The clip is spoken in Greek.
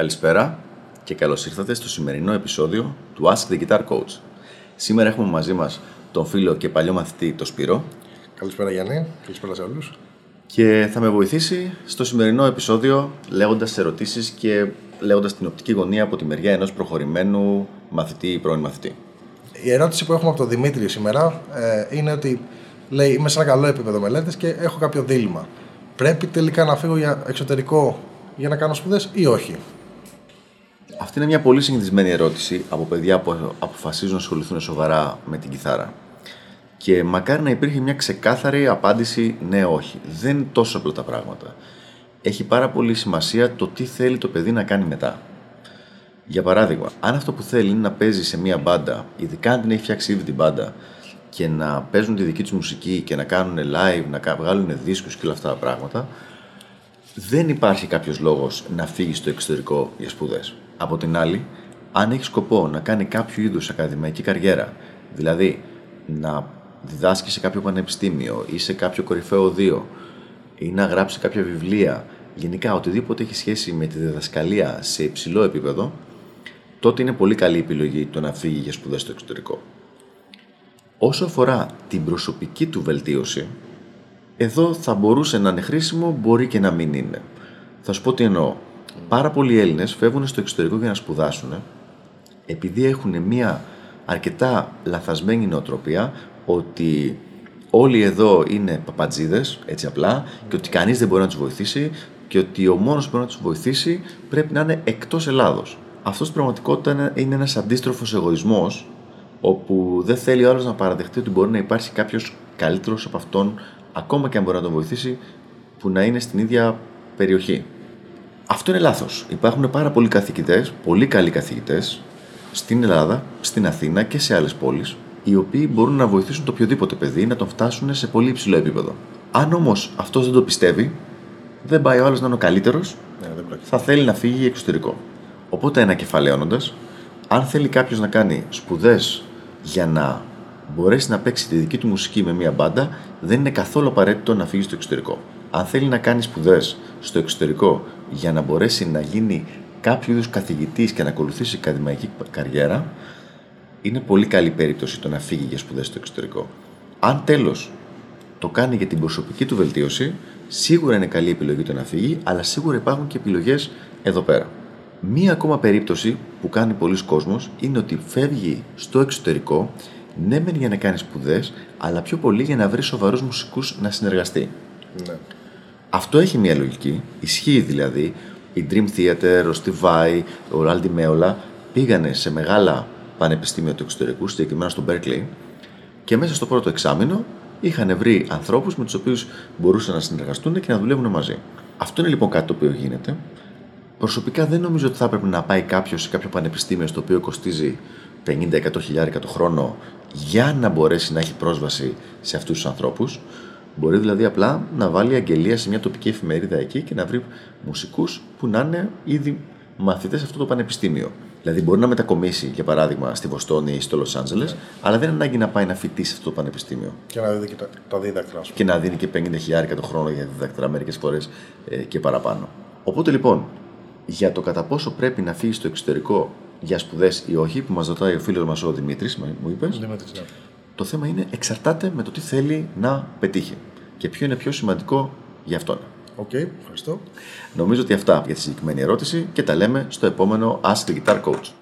Καλησπέρα και καλώς ήρθατε στο σημερινό επεισόδιο του Ask the Guitar Coach. Σήμερα έχουμε μαζί μας τον φίλο και παλιό μαθητή, τον Σπύρο. Καλησπέρα Γιάννη, καλησπέρα σε όλους. Και θα με βοηθήσει στο σημερινό επεισόδιο λέγοντας ερωτήσεις και λέγοντας την οπτική γωνία από τη μεριά ενός προχωρημένου μαθητή ή πρώην μαθητή. Η ερώτηση που έχουμε από τον Δημήτρη σήμερα ε, είναι ότι λέει είμαι σε ένα καλό επίπεδο μελέτης και έχω κάποιο δίλημα. Πρέπει τελικά να φύγω για εξωτερικό για να κάνω σπουδές ή όχι; Αυτή είναι μια πολύ συνηθισμένη ερώτηση από παιδιά που αποφασίζουν να ασχοληθούν σοβαρά με την κιθάρα. Και μακάρι να υπήρχε μια ξεκάθαρη απάντηση ναι, όχι. Δεν είναι τόσο απλά τα πράγματα. Έχει πάρα πολύ σημασία το τι θέλει το παιδί να κάνει μετά. Για παράδειγμα, αν αυτό που θέλει είναι να παίζει σε μια μπάντα, ειδικά αν την έχει φτιάξει ήδη την μπάντα, και να παίζουν τη δική τους μουσική και να κάνουν live, να βγάλουν δίσκους και όλα αυτά τα πράγματα, δεν υπάρχει κάποιος λόγος να φύγει στο εξωτερικό για σπουδές. Από την άλλη, αν έχεις σκοπό να κάνει κάποιο είδους ακαδημαϊκή καριέρα, δηλαδή να διδάσκεις σε κάποιο πανεπιστήμιο ή σε κάποιο κορυφαίο οδείο ή να γράψει κάποια βιβλία, γενικά οτιδήποτε έχει σχέση με τη διδασκαλία σε υψηλό επίπεδο, τότε είναι πολύ καλή επιλογή το να φύγεις για σπουδές στο εξωτερικό. Όσο αφορά την προσωπική του βελτίωση, εδώ θα μπορούσε να είναι χρήσιμο, μπορεί και να μην είναι. Θα σου πω τι εννοώ. Πάρα πολλοί Έλληνες φεύγουν στο εξωτερικό για να σπουδάσουν επειδή έχουν μια αρκετά λαθασμένη νοοτροπία ότι όλοι εδώ είναι παπατζίδες, έτσι απλά, και ότι κανείς δεν μπορεί να τους βοηθήσει και ότι ο μόνος που μπορεί να τους βοηθήσει πρέπει να είναι εκτός Ελλάδος. Αυτός στην πραγματικότητα είναι ένας αντίστροφος εγωισμός, όπου δεν θέλει ο άλλος να παραδεχτεί ότι μπορεί να υπάρχει κάποιος καλύτερος από αυτόν ακόμα και αν μπορεί να τον βοηθήσει, που να είναι στην ίδια περιοχή. Αυτό είναι λάθος. Υπάρχουν πάρα πολλοί καθηγητές, πολύ καλοί καθηγητές, στην Ελλάδα, στην Αθήνα και σε άλλες πόλεις, οι οποίοι μπορούν να βοηθήσουν το οποιοδήποτε παιδί να τον φτάσουν σε πολύ υψηλό επίπεδο. Αν όμως αυτός δεν το πιστεύει, δεν πάει ο άλλος να είναι ο καλύτερος, ναι, θα θέλει να φύγει εξωτερικό. Οπότε, ανακεφαλαίωνοντα, αν θέλει κάποιος να κάνει σπουδές για να μπορέσει να παίξει τη δική του μουσική με μια μπάντα, δεν είναι καθόλου απαραίτητο να φύγει στο εξωτερικό. Αν θέλει να κάνει σπουδές στο εξωτερικό για να μπορέσει να γίνει κάποιο είδους καθηγητής και να ακολουθήσει ακαδημαϊκή καριέρα, είναι πολύ καλή περίπτωση το να φύγει για σπουδές στο εξωτερικό. Αν τέλος το κάνει για την προσωπική του βελτίωση, σίγουρα είναι καλή επιλογή το να φύγει, αλλά σίγουρα υπάρχουν και επιλογές εδώ πέρα. Μία ακόμα περίπτωση που κάνει πολλοί κόσμος είναι ότι φεύγει στο εξωτερικό ναι, μεν για να κάνει σπουδές, αλλά πιο πολύ για να βρει σοβαρούς μουσικούς να συνεργαστεί. Ναι. Αυτό έχει μια λογική. Ισχύει δηλαδή. Η Dream Theater, ο Steve Vai, ο Ράλντι Μέολα πήγανε σε μεγάλα πανεπιστήμια του εξωτερικού, συγκεκριμένα στο Berkeley, και μέσα στο πρώτο εξάμεινο είχαν βρει ανθρώπους με τους οποίους μπορούσαν να συνεργαστούν και να δουλεύουν μαζί. Αυτό είναι λοιπόν κάτι το οποίο γίνεται. Προσωπικά δεν νομίζω ότι θα έπρεπε να πάει κάποιος σε κάποιο πανεπιστήμιο στο οποίο κοστίζει 50-100 χιλιάρικα το χρόνο για να μπορέσει να έχει πρόσβαση σε αυτούς τους ανθρώπους. Μπορεί δηλαδή απλά να βάλει αγγελία σε μια τοπική εφημερίδα εκεί και να βρει μουσικούς που να είναι ήδη μαθητές σε αυτό το πανεπιστήμιο. Δηλαδή μπορεί να μετακομίσει, για παράδειγμα, στη Βοστόνη ή στο Λος Άντζελες, αλλά δεν είναι ανάγκη να πάει να φοιτήσει σε αυτό το πανεπιστήμιο. Και να δίνει και τα, δίδακτρα, Και να δίνει και 50 χιλιάρικα το χρόνο για δίδακτρα, μερικές φορές ε, και παραπάνω. Οπότε λοιπόν, για το κατά πόσο πρέπει να φύγει στο εξωτερικό για σπουδές ή όχι, που μας ρωτάει ο φίλος μας ο Δημήτρης, μου είπες. Ναι. Το θέμα είναι εξαρτάται με το τι θέλει να πετύχει και ποιο είναι πιο σημαντικό για αυτόν. OK, okay, ευχαριστώ. Νομίζω ότι αυτά για τη συγκεκριμένη ερώτηση και τα λέμε στο επόμενο Ask the Guitar Coach.